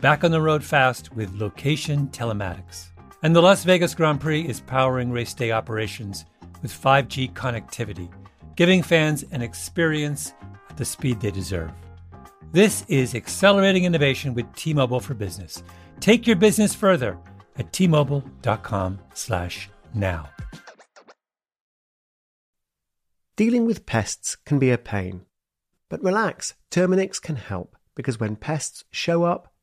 back on the road fast with location telematics. And the Las Vegas Grand Prix is powering race day operations with 5G connectivity, giving fans an experience at the speed they deserve. This is accelerating innovation with T-Mobile for Business. Take your business further at t-mobile.com/now. Dealing with pests can be a pain. But relax, Terminix can help because when pests show up,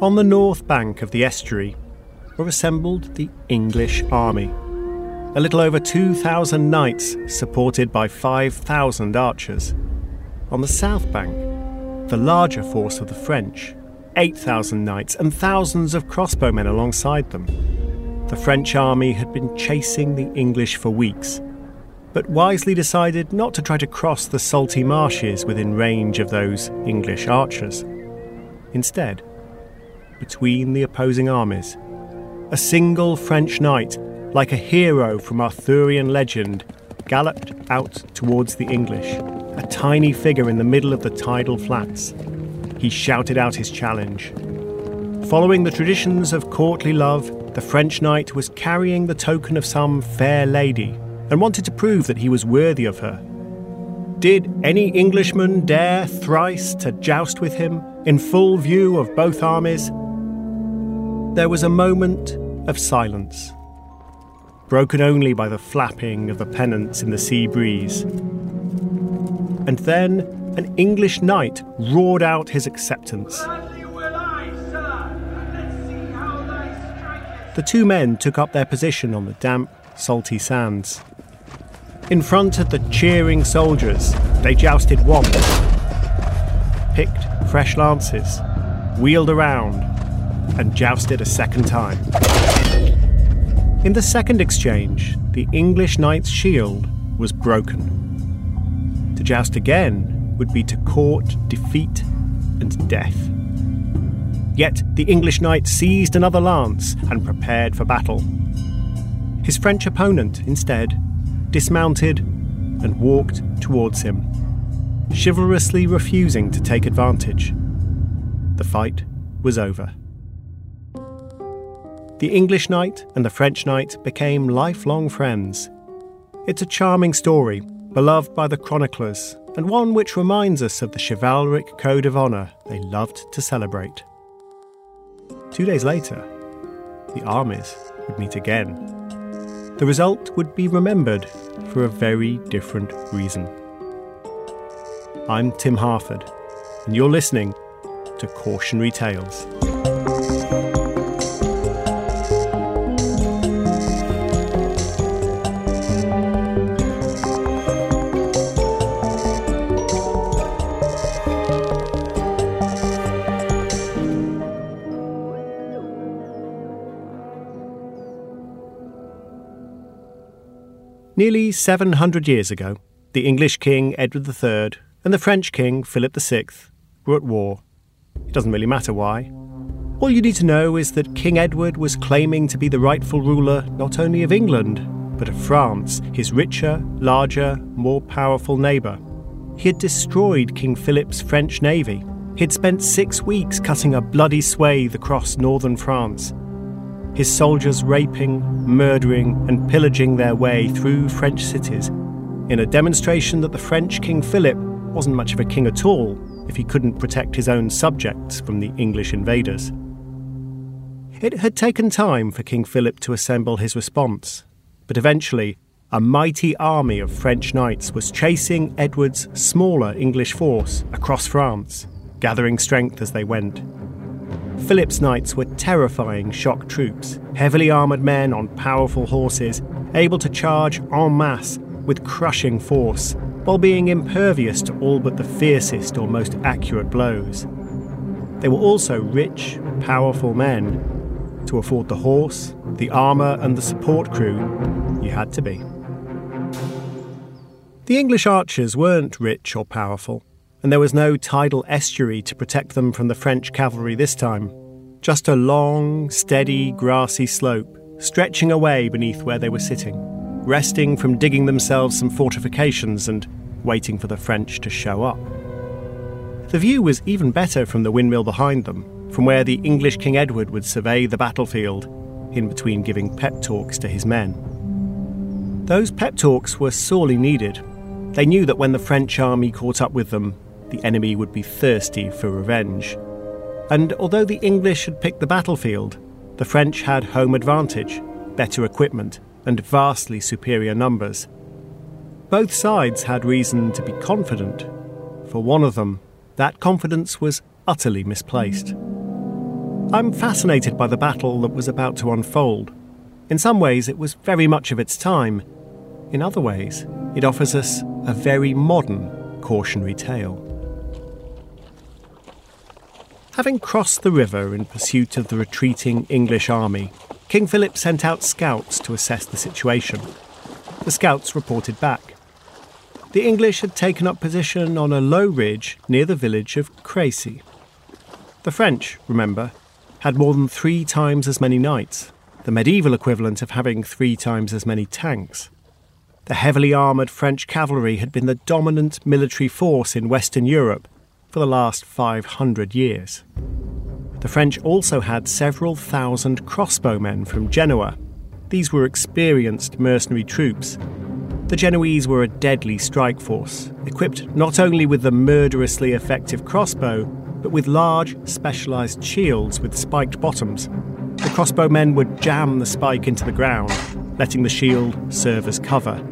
On the north bank of the estuary were assembled the English army. A little over 2,000 knights supported by 5,000 archers. On the south bank, the larger force of the French, 8,000 knights and thousands of crossbowmen alongside them. The French army had been chasing the English for weeks, but wisely decided not to try to cross the salty marshes within range of those English archers. Instead, between the opposing armies, a single French knight, like a hero from Arthurian legend, galloped out towards the English, a tiny figure in the middle of the tidal flats. He shouted out his challenge. Following the traditions of courtly love, the French knight was carrying the token of some fair lady and wanted to prove that he was worthy of her. Did any Englishman dare thrice to joust with him in full view of both armies? There was a moment of silence, broken only by the flapping of the pennants in the sea breeze. And then an English knight roared out his acceptance. The two men took up their position on the damp, salty sands. In front of the cheering soldiers, they jousted once, picked fresh lances, wheeled around, and jousted a second time. In the second exchange, the English knight's shield was broken. To joust again would be to court defeat and death. Yet the English knight seized another lance and prepared for battle. His French opponent, instead, dismounted and walked towards him, chivalrously refusing to take advantage. The fight was over. The English knight and the French knight became lifelong friends. It's a charming story, beloved by the chroniclers, and one which reminds us of the chivalric code of honour they loved to celebrate. Two days later, the armies would meet again. The result would be remembered for a very different reason. I'm Tim Harford, and you're listening to Cautionary Tales. Nearly 700 years ago, the English King Edward III and the French King Philip VI were at war. It doesn't really matter why. All you need to know is that King Edward was claiming to be the rightful ruler not only of England, but of France, his richer, larger, more powerful neighbour. He had destroyed King Philip's French navy. He'd spent six weeks cutting a bloody swathe across northern France. His soldiers raping, murdering, and pillaging their way through French cities in a demonstration that the French King Philip wasn't much of a king at all if he couldn't protect his own subjects from the English invaders. It had taken time for King Philip to assemble his response, but eventually, a mighty army of French knights was chasing Edward's smaller English force across France, gathering strength as they went. Philip's knights were terrifying shock troops, heavily armoured men on powerful horses, able to charge en masse with crushing force, while being impervious to all but the fiercest or most accurate blows. They were also rich, powerful men to afford the horse, the armour, and the support crew, you had to be. The English archers weren't rich or powerful, and there was no tidal estuary to protect them from the French cavalry this time. Just a long, steady, grassy slope stretching away beneath where they were sitting, resting from digging themselves some fortifications and waiting for the French to show up. The view was even better from the windmill behind them, from where the English King Edward would survey the battlefield, in between giving pep talks to his men. Those pep talks were sorely needed. They knew that when the French army caught up with them, the enemy would be thirsty for revenge. And although the English had picked the battlefield, the French had home advantage, better equipment, and vastly superior numbers. Both sides had reason to be confident. For one of them, that confidence was utterly misplaced. I'm fascinated by the battle that was about to unfold. In some ways, it was very much of its time. In other ways, it offers us a very modern cautionary tale. Having crossed the river in pursuit of the retreating English army, King Philip sent out scouts to assess the situation. The scouts reported back. The English had taken up position on a low ridge near the village of Crecy. The French, remember, had more than three times as many knights, the medieval equivalent of having three times as many tanks. The heavily armoured French cavalry had been the dominant military force in Western Europe for the last 500 years. The French also had several thousand crossbowmen from Genoa. These were experienced mercenary troops. The Genoese were a deadly strike force, equipped not only with the murderously effective crossbow, but with large, specialised shields with spiked bottoms. The crossbowmen would jam the spike into the ground, letting the shield serve as cover.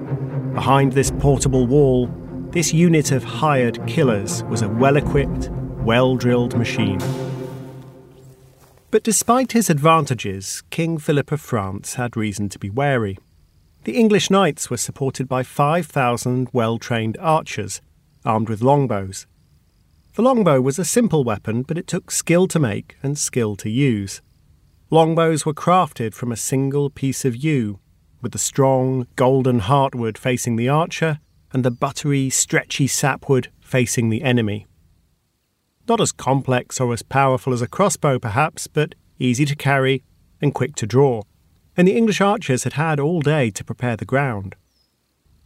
Behind this portable wall, this unit of hired killers was a well equipped, well drilled machine. But despite his advantages, King Philip of France had reason to be wary. The English knights were supported by 5,000 well trained archers, armed with longbows. The longbow was a simple weapon, but it took skill to make and skill to use. Longbows were crafted from a single piece of yew, with the strong, golden heartwood facing the archer and the buttery, stretchy sapwood facing the enemy. Not as complex or as powerful as a crossbow, perhaps, but easy to carry and quick to draw. And the English archers had had all day to prepare the ground.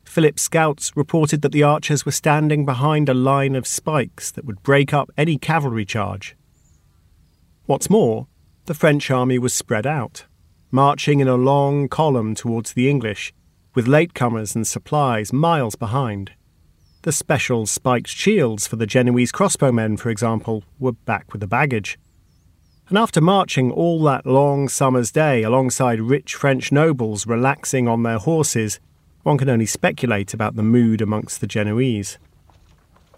Philip's scouts reported that the archers were standing behind a line of spikes that would break up any cavalry charge. What's more, the French army was spread out, marching in a long column towards the English, with latecomers and supplies miles behind. The special spiked shields for the Genoese crossbowmen, for example, were back with the baggage. And after marching all that long summer's day alongside rich French nobles relaxing on their horses, one can only speculate about the mood amongst the Genoese.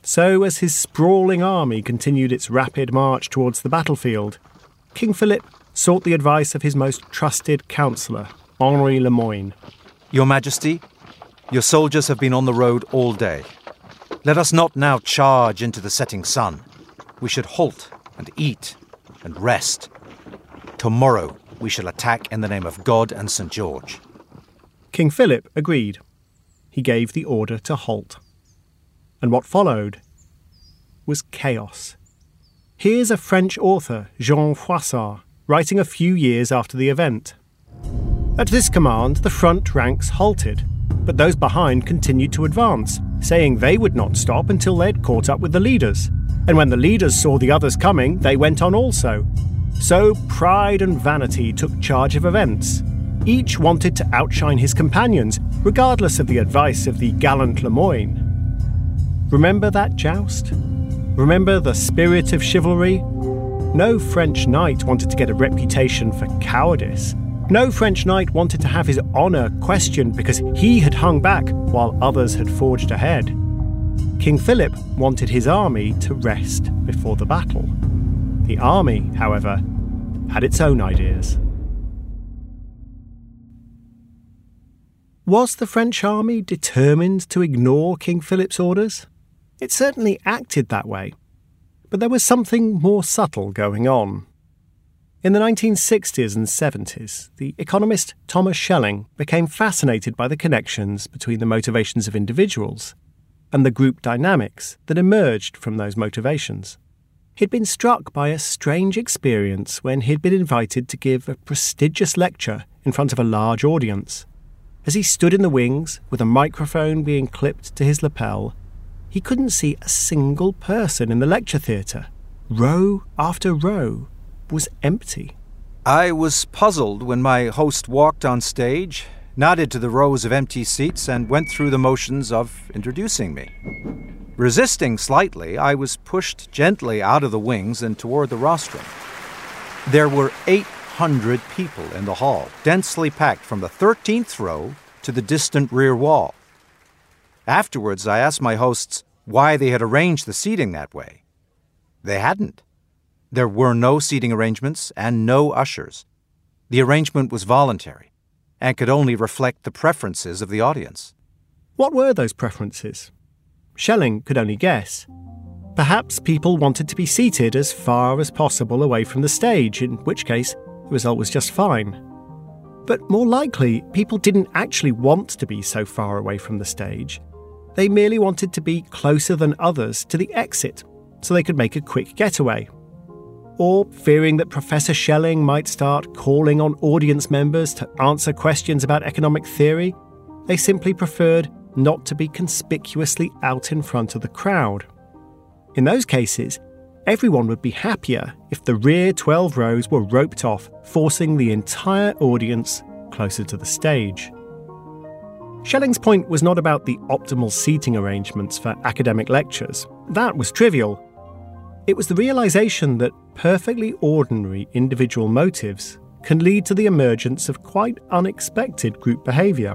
So, as his sprawling army continued its rapid march towards the battlefield, King Philip sought the advice of his most trusted counsellor, Henri Lemoyne. Your Majesty, your soldiers have been on the road all day. Let us not now charge into the setting sun. We should halt and eat and rest. Tomorrow we shall attack in the name of God and St. George. King Philip agreed. He gave the order to halt. And what followed was chaos. Here's a French author, Jean Froissart, writing a few years after the event. At this command, the front ranks halted, but those behind continued to advance, saying they would not stop until they had caught up with the leaders. And when the leaders saw the others coming, they went on also. So pride and vanity took charge of events. Each wanted to outshine his companions, regardless of the advice of the gallant Lemoyne. Remember that joust? Remember the spirit of chivalry? No French knight wanted to get a reputation for cowardice. No French knight wanted to have his honour questioned because he had hung back while others had forged ahead. King Philip wanted his army to rest before the battle. The army, however, had its own ideas. Was the French army determined to ignore King Philip's orders? It certainly acted that way. But there was something more subtle going on. In the 1960s and 70s, the economist Thomas Schelling became fascinated by the connections between the motivations of individuals and the group dynamics that emerged from those motivations. He'd been struck by a strange experience when he'd been invited to give a prestigious lecture in front of a large audience. As he stood in the wings, with a microphone being clipped to his lapel, he couldn't see a single person in the lecture theatre. Row after row was empty. I was puzzled when my host walked on stage, nodded to the rows of empty seats, and went through the motions of introducing me. Resisting slightly, I was pushed gently out of the wings and toward the rostrum. There were 800 people in the hall, densely packed from the 13th row to the distant rear wall. Afterwards, I asked my hosts why they had arranged the seating that way. They hadn't. There were no seating arrangements and no ushers. The arrangement was voluntary and could only reflect the preferences of the audience. What were those preferences? Schelling could only guess. Perhaps people wanted to be seated as far as possible away from the stage, in which case the result was just fine. But more likely, people didn't actually want to be so far away from the stage. They merely wanted to be closer than others to the exit so they could make a quick getaway or fearing that Professor Schelling might start calling on audience members to answer questions about economic theory, they simply preferred not to be conspicuously out in front of the crowd. In those cases, everyone would be happier if the rear 12 rows were roped off, forcing the entire audience closer to the stage. Schelling's point was not about the optimal seating arrangements for academic lectures. That was trivial. It was the realization that perfectly ordinary individual motives can lead to the emergence of quite unexpected group behaviour.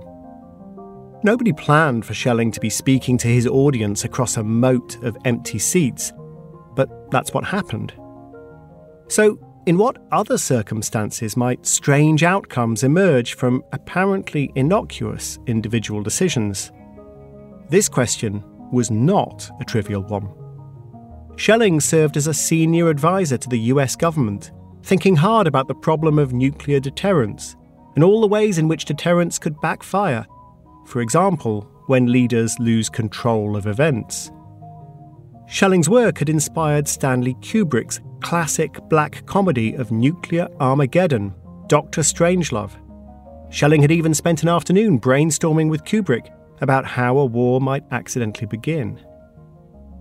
Nobody planned for Schelling to be speaking to his audience across a moat of empty seats, but that's what happened. So, in what other circumstances might strange outcomes emerge from apparently innocuous individual decisions? This question was not a trivial one. Schelling served as a senior advisor to the US government, thinking hard about the problem of nuclear deterrence and all the ways in which deterrence could backfire, for example, when leaders lose control of events. Schelling's work had inspired Stanley Kubrick's classic black comedy of nuclear Armageddon, Doctor Strangelove. Schelling had even spent an afternoon brainstorming with Kubrick about how a war might accidentally begin.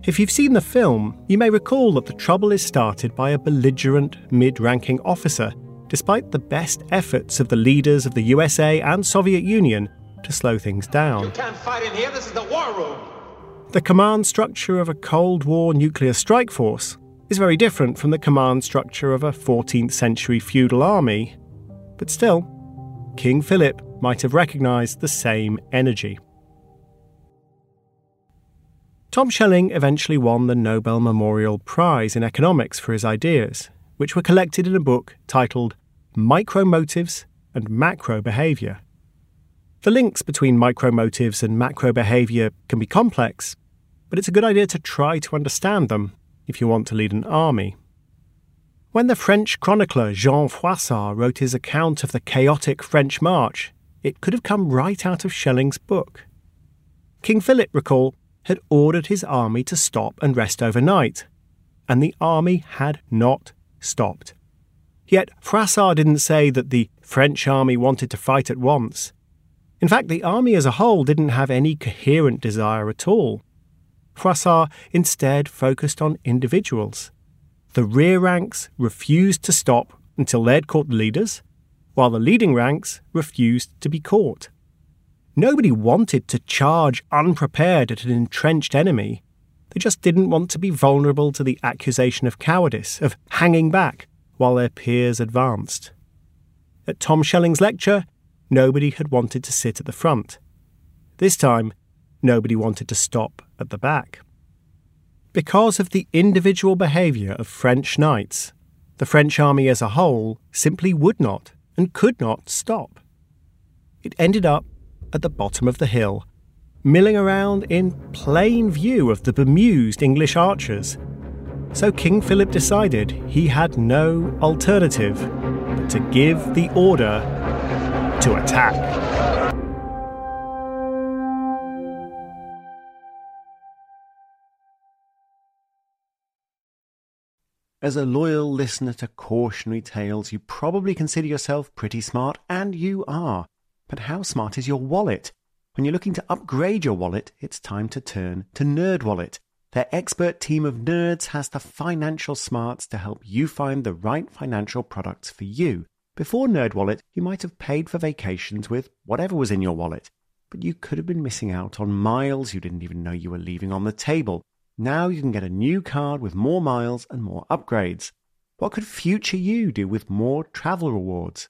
If you've seen the film, you may recall that the trouble is started by a belligerent mid ranking officer, despite the best efforts of the leaders of the USA and Soviet Union to slow things down. You can't fight in here, this is the war room. The command structure of a Cold War nuclear strike force is very different from the command structure of a 14th century feudal army. But still, King Philip might have recognised the same energy. Tom Schelling eventually won the Nobel Memorial Prize in Economics for his ideas, which were collected in a book titled Micromotives and Macro Behavior. The links between micromotives and macro behavior can be complex, but it's a good idea to try to understand them if you want to lead an army. When the French chronicler Jean Froissart wrote his account of the chaotic French march, it could have come right out of Schelling's book. King Philip, recall, had ordered his army to stop and rest overnight. and the army had not stopped. Yet Froissart didn't say that the French army wanted to fight at once. In fact, the army as a whole didn't have any coherent desire at all. Froissart instead focused on individuals. The rear ranks refused to stop until they'd caught the leaders, while the leading ranks refused to be caught. Nobody wanted to charge unprepared at an entrenched enemy. They just didn't want to be vulnerable to the accusation of cowardice, of hanging back while their peers advanced. At Tom Schelling's lecture, nobody had wanted to sit at the front. This time, nobody wanted to stop at the back. Because of the individual behaviour of French knights, the French army as a whole simply would not and could not stop. It ended up at the bottom of the hill, milling around in plain view of the bemused English archers. So King Philip decided he had no alternative but to give the order to attack. As a loyal listener to cautionary tales, you probably consider yourself pretty smart, and you are. But how smart is your wallet? When you're looking to upgrade your wallet, it's time to turn to NerdWallet. Their expert team of nerds has the financial smarts to help you find the right financial products for you. Before NerdWallet, you might have paid for vacations with whatever was in your wallet, but you could have been missing out on miles you didn't even know you were leaving on the table. Now you can get a new card with more miles and more upgrades. What could future you do with more travel rewards?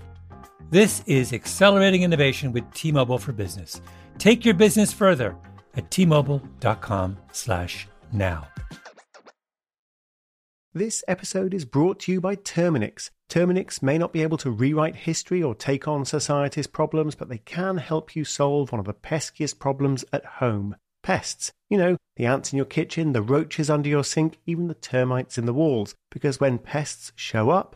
This is accelerating innovation with T-Mobile for Business. Take your business further at t-mobile.com/now. This episode is brought to you by Terminix. Terminix may not be able to rewrite history or take on society's problems, but they can help you solve one of the peskiest problems at home pests. You know, the ants in your kitchen, the roaches under your sink, even the termites in the walls. Because when pests show up,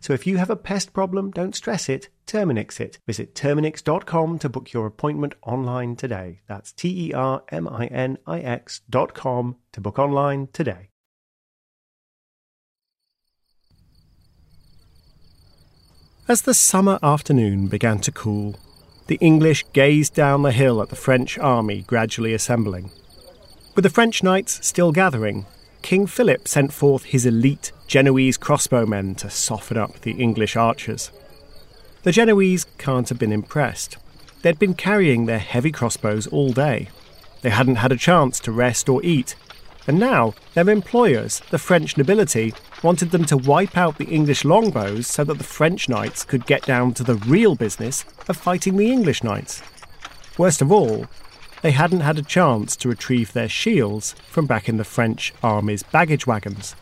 So if you have a pest problem, don't stress it, Terminix it. Visit Terminix.com to book your appointment online today. That's T E R M I N I X.com to book online today. As the summer afternoon began to cool, the English gazed down the hill at the French army gradually assembling. With the French knights still gathering, King Philip sent forth his elite Genoese crossbowmen to soften up the English archers. The Genoese can't have been impressed. They'd been carrying their heavy crossbows all day. They hadn't had a chance to rest or eat, and now their employers, the French nobility, wanted them to wipe out the English longbows so that the French knights could get down to the real business of fighting the English knights. Worst of all, they hadn't had a chance to retrieve their shields from back in the French army's baggage wagons.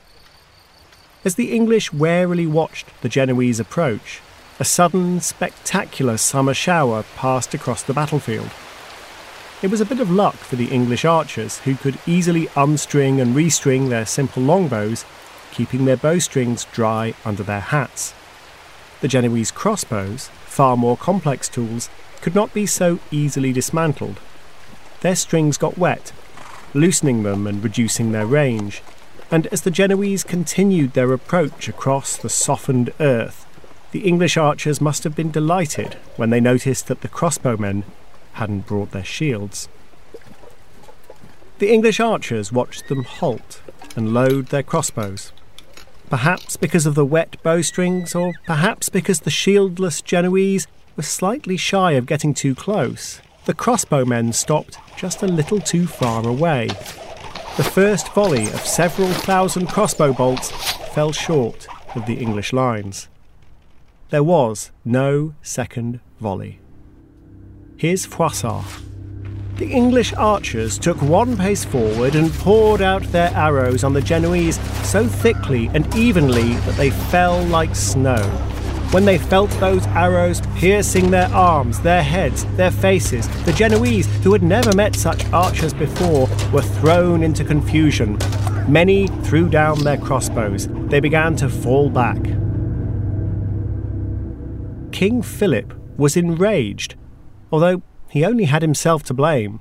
As the English warily watched the Genoese approach, a sudden, spectacular summer shower passed across the battlefield. It was a bit of luck for the English archers, who could easily unstring and restring their simple longbows, keeping their bowstrings dry under their hats. The Genoese crossbows, far more complex tools, could not be so easily dismantled. Their strings got wet, loosening them and reducing their range, and as the Genoese continued their approach across the softened earth, the English archers must have been delighted when they noticed that the crossbowmen hadn't brought their shields. The English archers watched them halt and load their crossbows. Perhaps because of the wet bowstrings, or perhaps because the shieldless Genoese were slightly shy of getting too close, the crossbowmen stopped just a little too far away. The first volley of several thousand crossbow bolts fell short of the English lines. There was no second volley. Here's Froissart. The English archers took one pace forward and poured out their arrows on the Genoese so thickly and evenly that they fell like snow. When they felt those arrows piercing their arms, their heads, their faces, the Genoese, who had never met such archers before, were thrown into confusion. Many threw down their crossbows. They began to fall back. King Philip was enraged, although he only had himself to blame.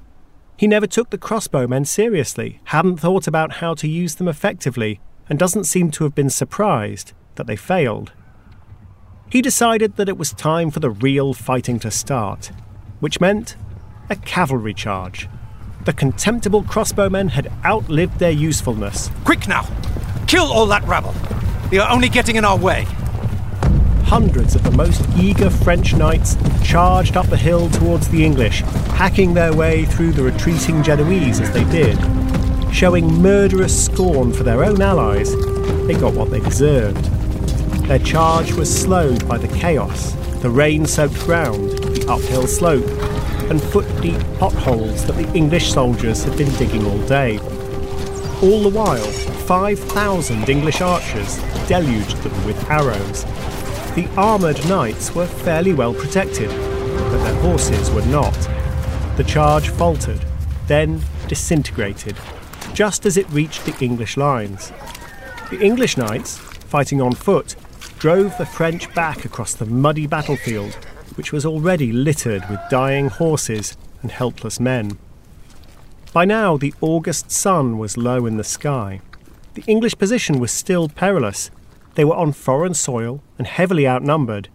He never took the crossbowmen seriously, hadn't thought about how to use them effectively, and doesn't seem to have been surprised that they failed. He decided that it was time for the real fighting to start, which meant a cavalry charge. The contemptible crossbowmen had outlived their usefulness. Quick now! Kill all that rabble! They are only getting in our way hundreds of the most eager French knights charged up the hill towards the English, hacking their way through the retreating Genoese as they did. Showing murderous scorn for their own allies, they got what they deserved. Their charge was slowed by the chaos, the rain soaked ground, the uphill slope, and foot deep potholes that the English soldiers had been digging all day. All the while, 5,000 English archers deluged them with arrows the armoured knights were fairly well protected, but their horses were not. The charge faltered, then disintegrated, just as it reached the English lines. The English knights, fighting on foot, drove the French back across the muddy battlefield, which was already littered with dying horses and helpless men. By now, the August sun was low in the sky. The English position was still perilous, they were on foreign soil and heavily outnumbered.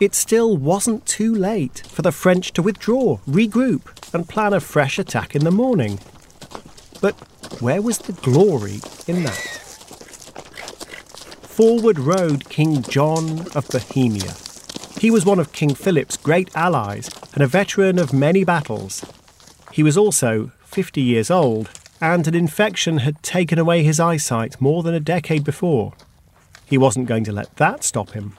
It still wasn't too late for the French to withdraw, regroup, and plan a fresh attack in the morning. But where was the glory in that? Forward rode King John of Bohemia. He was one of King Philip's great allies and a veteran of many battles. He was also 50 years old, and an infection had taken away his eyesight more than a decade before. He wasn't going to let that stop him.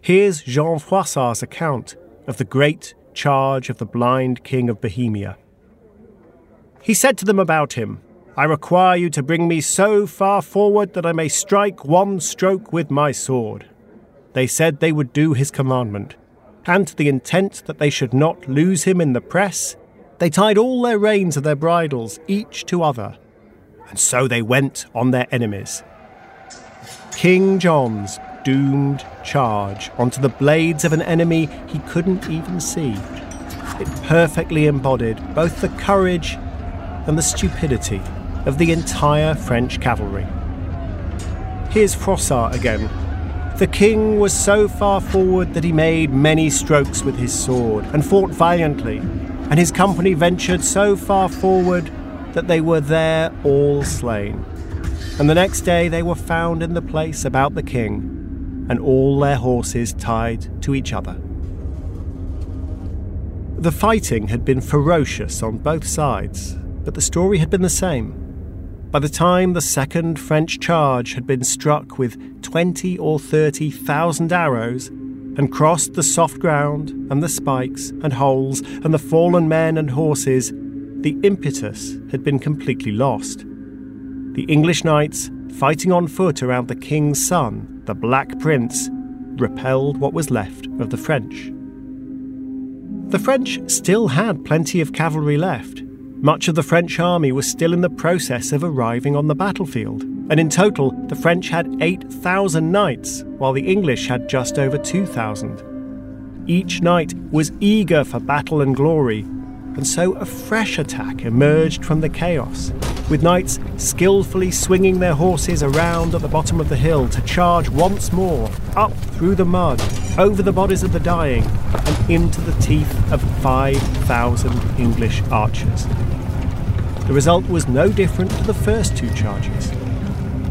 Here's Jean Froissart's account of the great charge of the blind king of Bohemia. He said to them about him, I require you to bring me so far forward that I may strike one stroke with my sword. They said they would do his commandment, and to the intent that they should not lose him in the press, they tied all their reins of their bridles, each to other, and so they went on their enemies. King John's doomed charge onto the blades of an enemy he couldn't even see. It perfectly embodied both the courage and the stupidity of the entire French cavalry. Here's Froissart again. The king was so far forward that he made many strokes with his sword and fought valiantly, and his company ventured so far forward that they were there all slain and the next day they were found in the place about the king, and all their horses tied to each other. The fighting had been ferocious on both sides, but the story had been the same. By the time the second French charge had been struck with twenty or thirty thousand arrows, and crossed the soft ground, and the spikes, and holes, and the fallen men and horses, the impetus had been completely lost. The English knights, fighting on foot around the king's son, the Black Prince, repelled what was left of the French. The French still had plenty of cavalry left. Much of the French army was still in the process of arriving on the battlefield. and in total, the French had 8,000 knights, while the English had just over 2,000. Each knight was eager for battle and glory, and so a fresh attack emerged from the chaos, with knights skillfully swinging their horses around at the bottom of the hill to charge once more up through the mud, over the bodies of the dying, and into the teeth of 5,000 English archers. The result was no different to the first two charges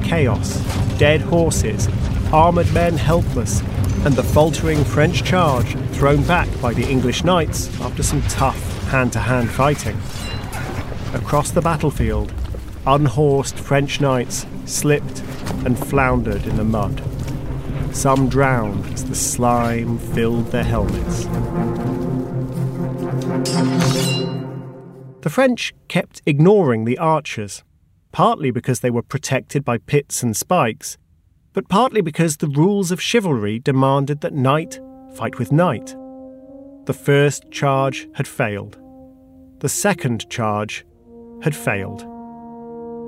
chaos, dead horses, armoured men helpless, and the faltering French charge thrown back by the English knights after some tough hand to hand fighting. Across the battlefield, unhorsed French knights slipped and floundered in the mud. Some drowned as the slime filled their helmets. The French kept ignoring the archers, partly because they were protected by pits and spikes, but partly because the rules of chivalry demanded that knight fight with knight. The first charge had failed. The second charge had failed.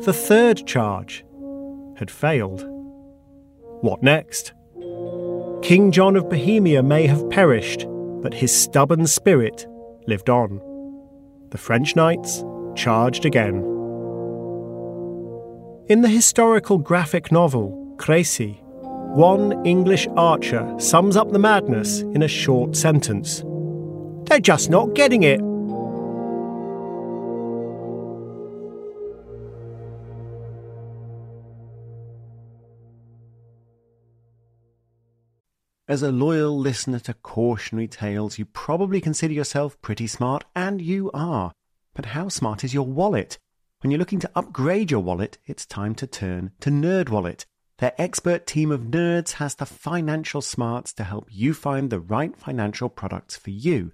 The third charge had failed. What next? King John of Bohemia may have perished, but his stubborn spirit lived on. The French knights charged again. In the historical graphic novel Crécy, one English archer sums up the madness in a short sentence. They're just not getting it. As a loyal listener to cautionary tales, you probably consider yourself pretty smart, and you are. But how smart is your wallet? When you're looking to upgrade your wallet, it's time to turn to NerdWallet. Their expert team of nerds has the financial smarts to help you find the right financial products for you.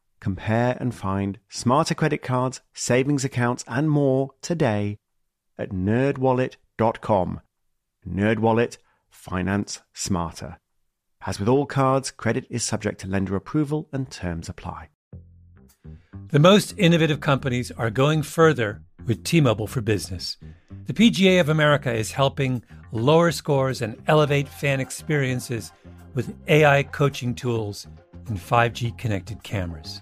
Compare and find smarter credit cards, savings accounts, and more today at nerdwallet.com. Nerdwallet, finance smarter. As with all cards, credit is subject to lender approval and terms apply. The most innovative companies are going further with T Mobile for Business. The PGA of America is helping lower scores and elevate fan experiences with AI coaching tools and 5G connected cameras.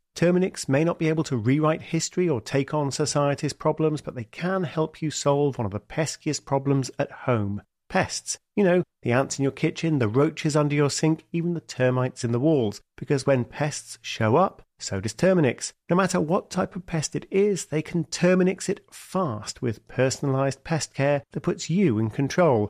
Terminix may not be able to rewrite history or take on society's problems, but they can help you solve one of the peskiest problems at home pests. You know, the ants in your kitchen, the roaches under your sink, even the termites in the walls. Because when pests show up, so does Terminix. No matter what type of pest it is, they can Terminix it fast with personalized pest care that puts you in control.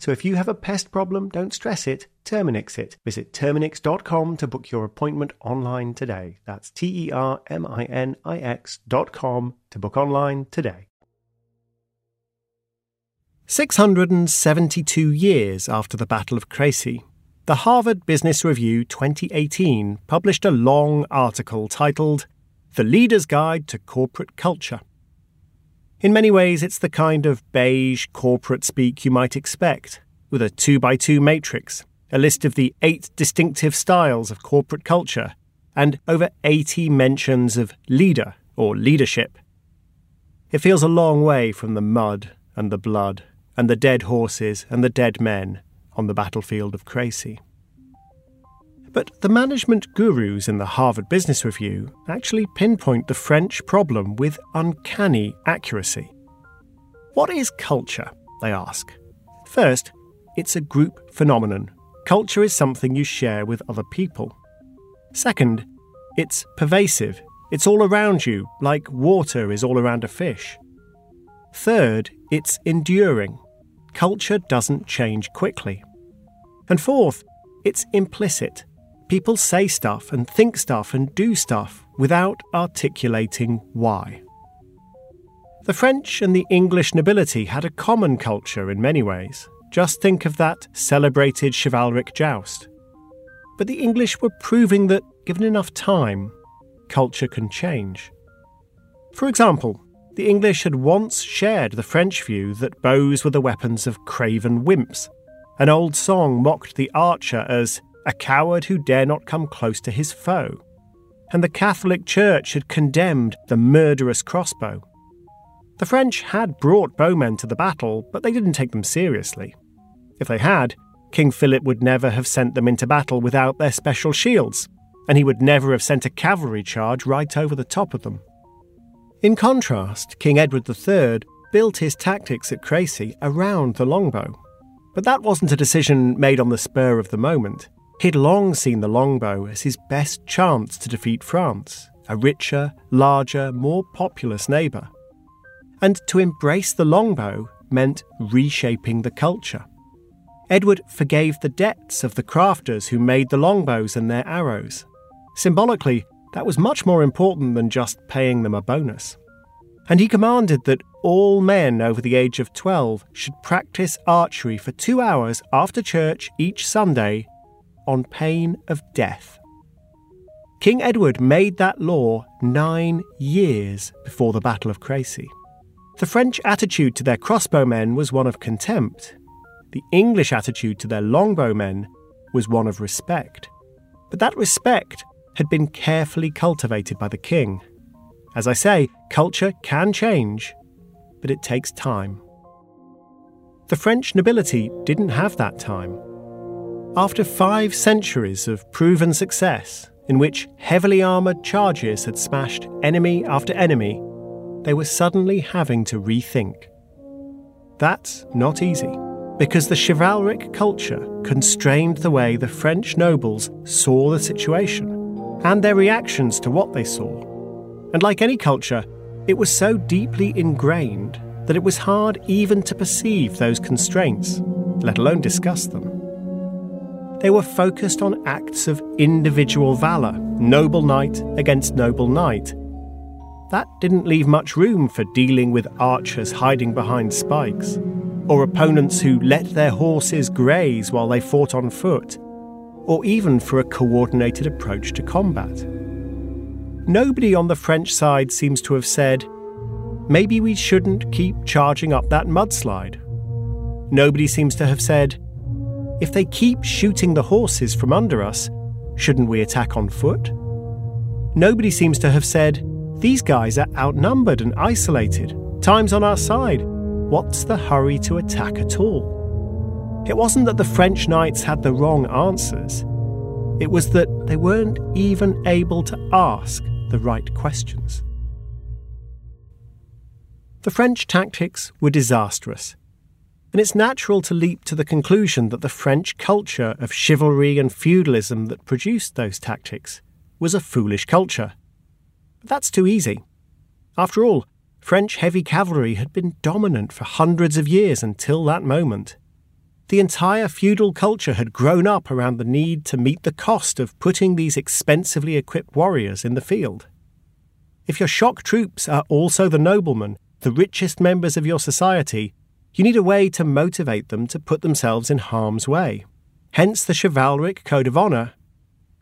So if you have a pest problem, don't stress it, Terminix it. Visit Terminix.com to book your appointment online today. That's T E R M I N I X.com to book online today. 672 years after the Battle of Crécy, the Harvard Business Review 2018 published a long article titled The Leader's Guide to Corporate Culture. In many ways, it's the kind of beige corporate speak you might expect, with a two by two matrix, a list of the eight distinctive styles of corporate culture, and over 80 mentions of leader or leadership. It feels a long way from the mud and the blood and the dead horses and the dead men on the battlefield of Crécy. But the management gurus in the Harvard Business Review actually pinpoint the French problem with uncanny accuracy. What is culture? They ask. First, it's a group phenomenon. Culture is something you share with other people. Second, it's pervasive. It's all around you, like water is all around a fish. Third, it's enduring. Culture doesn't change quickly. And fourth, it's implicit. People say stuff and think stuff and do stuff without articulating why. The French and the English nobility had a common culture in many ways. Just think of that celebrated chivalric joust. But the English were proving that, given enough time, culture can change. For example, the English had once shared the French view that bows were the weapons of craven wimps. An old song mocked the archer as a coward who dare not come close to his foe. And the Catholic Church had condemned the murderous crossbow. The French had brought bowmen to the battle, but they didn't take them seriously. If they had, King Philip would never have sent them into battle without their special shields, and he would never have sent a cavalry charge right over the top of them. In contrast, King Edward III built his tactics at Crécy around the longbow. But that wasn't a decision made on the spur of the moment. He'd long seen the longbow as his best chance to defeat France, a richer, larger, more populous neighbour. And to embrace the longbow meant reshaping the culture. Edward forgave the debts of the crafters who made the longbows and their arrows. Symbolically, that was much more important than just paying them a bonus. And he commanded that all men over the age of 12 should practice archery for two hours after church each Sunday on pain of death. King Edward made that law nine years before the Battle of Crécy. The French attitude to their crossbowmen was one of contempt. The English attitude to their longbowmen was one of respect. But that respect had been carefully cultivated by the king. As I say, culture can change, but it takes time. The French nobility didn't have that time. After five centuries of proven success, in which heavily armoured charges had smashed enemy after enemy, they were suddenly having to rethink. That's not easy, because the chivalric culture constrained the way the French nobles saw the situation and their reactions to what they saw. And like any culture, it was so deeply ingrained that it was hard even to perceive those constraints, let alone discuss them. They were focused on acts of individual valour, noble knight against noble knight. That didn't leave much room for dealing with archers hiding behind spikes, or opponents who let their horses graze while they fought on foot or even for a coordinated approach to combat. Nobody on the French side seems to have said, maybe we shouldn't keep charging up that mudslide. Nobody seems to have said, if they keep shooting the horses from under us, shouldn't we attack on foot? Nobody seems to have said, these guys are outnumbered and isolated. Time's on our side. What's the hurry to attack at all? It wasn't that the French knights had the wrong answers, it was that they weren't even able to ask the right questions. The French tactics were disastrous, and it's natural to leap to the conclusion that the French culture of chivalry and feudalism that produced those tactics was a foolish culture. But that's too easy. After all, French heavy cavalry had been dominant for hundreds of years until that moment. The entire feudal culture had grown up around the need to meet the cost of putting these expensively equipped warriors in the field. If your shock troops are also the noblemen, the richest members of your society, you need a way to motivate them to put themselves in harm's way. Hence the chivalric code of honour,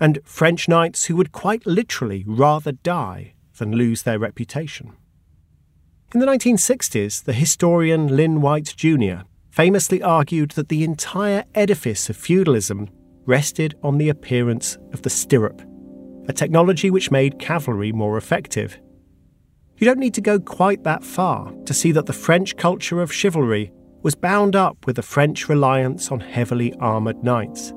and French knights who would quite literally rather die than lose their reputation. In the 1960s, the historian Lynn White Jr famously argued that the entire edifice of feudalism rested on the appearance of the stirrup, a technology which made cavalry more effective. You don't need to go quite that far to see that the French culture of chivalry was bound up with the French reliance on heavily armoured knights.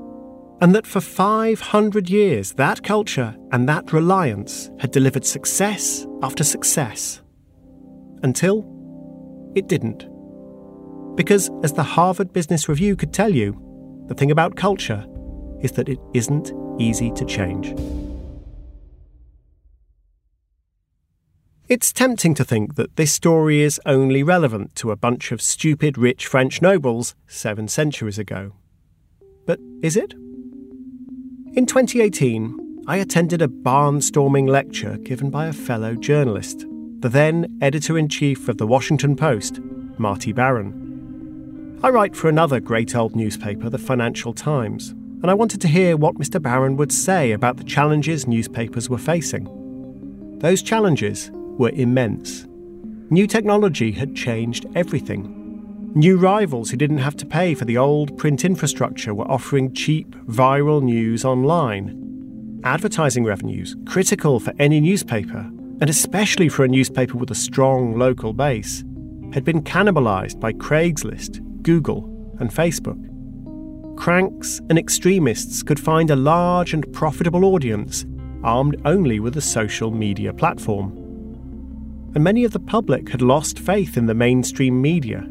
And that for 500 years, that culture and that reliance had delivered success after success. Until it didn't. Because, as the Harvard Business Review could tell you, the thing about culture is that it isn't easy to change. It's tempting to think that this story is only relevant to a bunch of stupid rich French nobles seven centuries ago. But is it? In 2018, I attended a barnstorming lecture given by a fellow journalist, the then editor in chief of the Washington Post, Marty Baron. I write for another great old newspaper, the Financial Times, and I wanted to hear what Mr. Baron would say about the challenges newspapers were facing. Those challenges were immense. New technology had changed everything. New rivals who didn't have to pay for the old print infrastructure were offering cheap, viral news online. Advertising revenues, critical for any newspaper, and especially for a newspaper with a strong local base, had been cannibalized by Craigslist, Google, and Facebook. Cranks and extremists could find a large and profitable audience armed only with a social media platform and many of the public had lost faith in the mainstream media.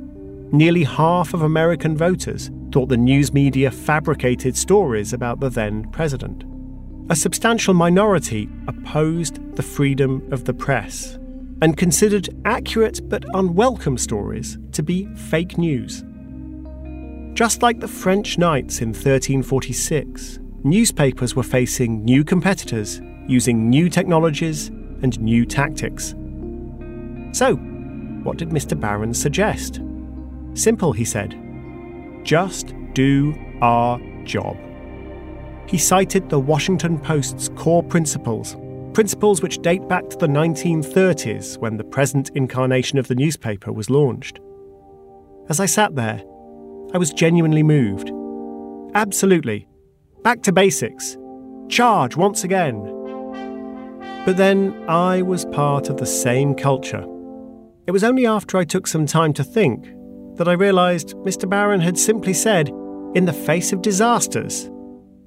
Nearly half of American voters thought the news media fabricated stories about the then president. A substantial minority opposed the freedom of the press and considered accurate but unwelcome stories to be fake news. Just like the French knights in 1346, newspapers were facing new competitors using new technologies and new tactics. So, what did Mr. Baron suggest? Simple, he said. Just do our job. He cited the Washington Post's core principles, principles which date back to the 1930s when the present incarnation of the newspaper was launched. As I sat there, I was genuinely moved. Absolutely. Back to basics. Charge once again. But then I was part of the same culture it was only after I took some time to think that I realised Mr. Baron had simply said, in the face of disasters,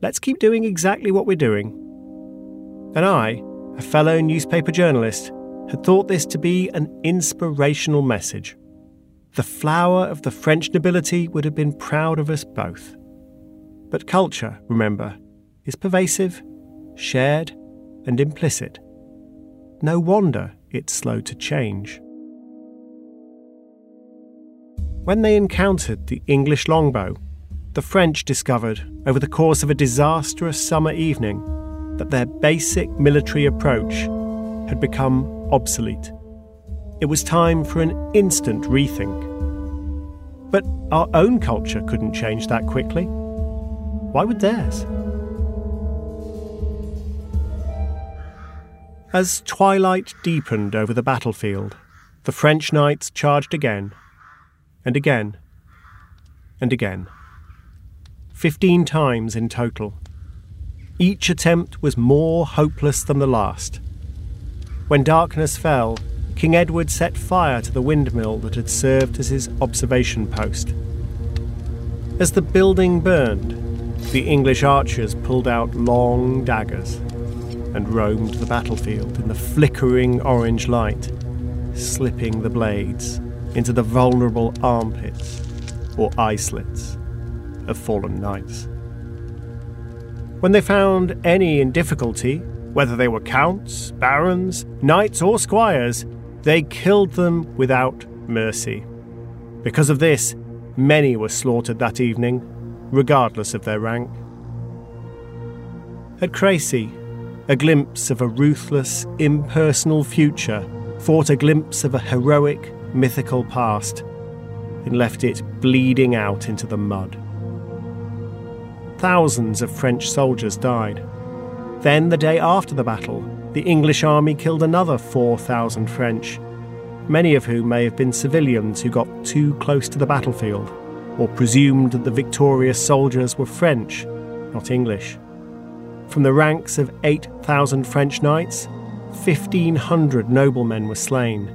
let's keep doing exactly what we're doing. And I, a fellow newspaper journalist, had thought this to be an inspirational message. The flower of the French nobility would have been proud of us both. But culture, remember, is pervasive, shared, and implicit. No wonder it's slow to change. When they encountered the English longbow, the French discovered, over the course of a disastrous summer evening, that their basic military approach had become obsolete. It was time for an instant rethink. But our own culture couldn't change that quickly. Why would theirs? As twilight deepened over the battlefield, the French knights charged again and again, and again. Fifteen times in total. Each attempt was more hopeless than the last. When darkness fell, King Edward set fire to the windmill that had served as his observation post. As the building burned, the English archers pulled out long daggers and roamed the battlefield in the flickering orange light, slipping the blades into the vulnerable armpits or eye slits of fallen knights. When they found any in difficulty, whether they were counts, barons, knights, or squires, they killed them without mercy. Because of this, many were slaughtered that evening, regardless of their rank. At Crécy, a glimpse of a ruthless, impersonal future fought a glimpse of a heroic, mythical past and left it bleeding out into the mud. Thousands of French soldiers died. Then, the day after the battle, the English army killed another 4,000 French, many of whom may have been civilians who got too close to the battlefield or presumed that the victorious soldiers were French, not English. From the ranks of 8,000 French knights, 1,500 noblemen were slain,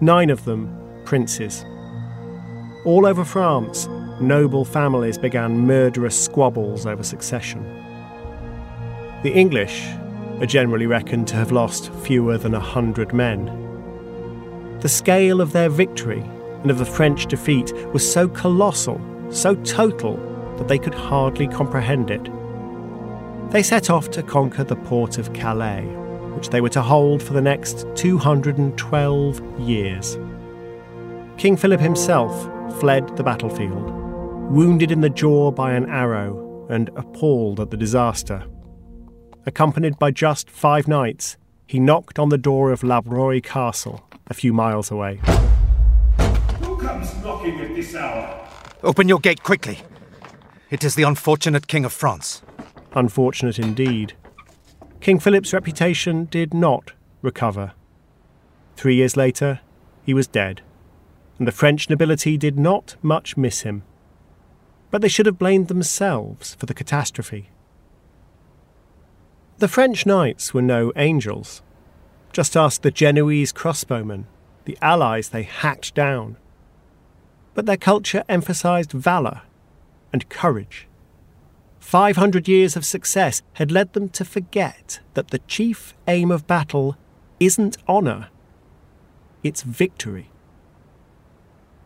nine of them princes. All over France, noble families began murderous squabbles over succession. The English are generally reckoned to have lost fewer than a hundred men. The scale of their victory and of the French defeat was so colossal, so total, that they could hardly comprehend it. They set off to conquer the port of Calais, which they were to hold for the next 212 years. King Philip himself fled the battlefield, wounded in the jaw by an arrow and appalled at the disaster. Accompanied by just five knights, he knocked on the door of Labroye Castle, a few miles away. Who comes knocking at this hour? Open your gate quickly. It is the unfortunate King of France. Unfortunate indeed. King Philip's reputation did not recover. Three years later, he was dead, and the French nobility did not much miss him. But they should have blamed themselves for the catastrophe. The French knights were no angels. Just ask the Genoese crossbowmen, the allies they hacked down. But their culture emphasized valour and courage. 500 years of success had led them to forget that the chief aim of battle isn't honour, it's victory.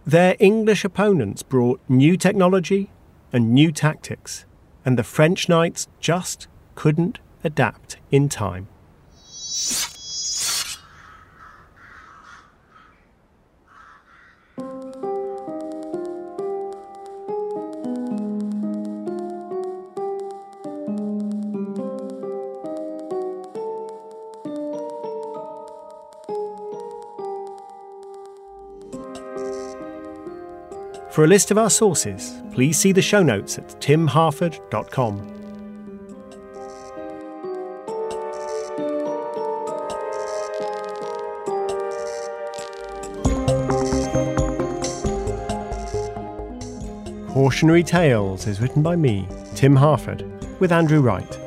Their English opponents brought new technology and new tactics, and the French knights just couldn't adapt in time. For a list of our sources, please see the show notes at timharford.com. Cautionary Tales is written by me, Tim Harford, with Andrew Wright.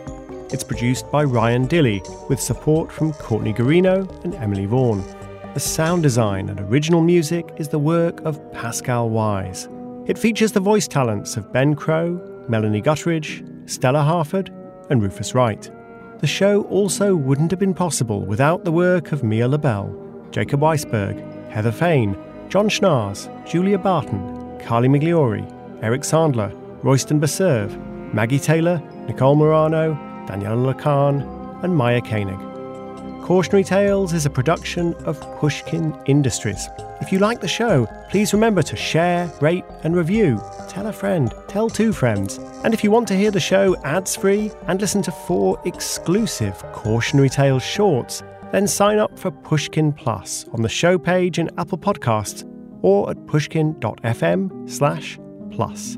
It's produced by Ryan Dilley, with support from Courtney Guarino and Emily Vaughan. The sound design and original music is the work of Pascal Wyse. It features the voice talents of Ben Crowe, Melanie Guttridge, Stella Harford, and Rufus Wright. The show also wouldn't have been possible without the work of Mia Lobel, Jacob Weisberg, Heather Fain, John Schnars, Julia Barton, Carly Migliori, Eric Sandler, Royston Beserve, Maggie Taylor, Nicole Morano, Daniela Lacan, and Maya Koenig. Cautionary Tales is a production of Pushkin Industries. If you like the show, please remember to share, rate, and review. Tell a friend, tell two friends. And if you want to hear the show ads free and listen to four exclusive Cautionary Tales shorts, then sign up for Pushkin Plus on the show page in Apple Podcasts or at pushkin.fm slash plus.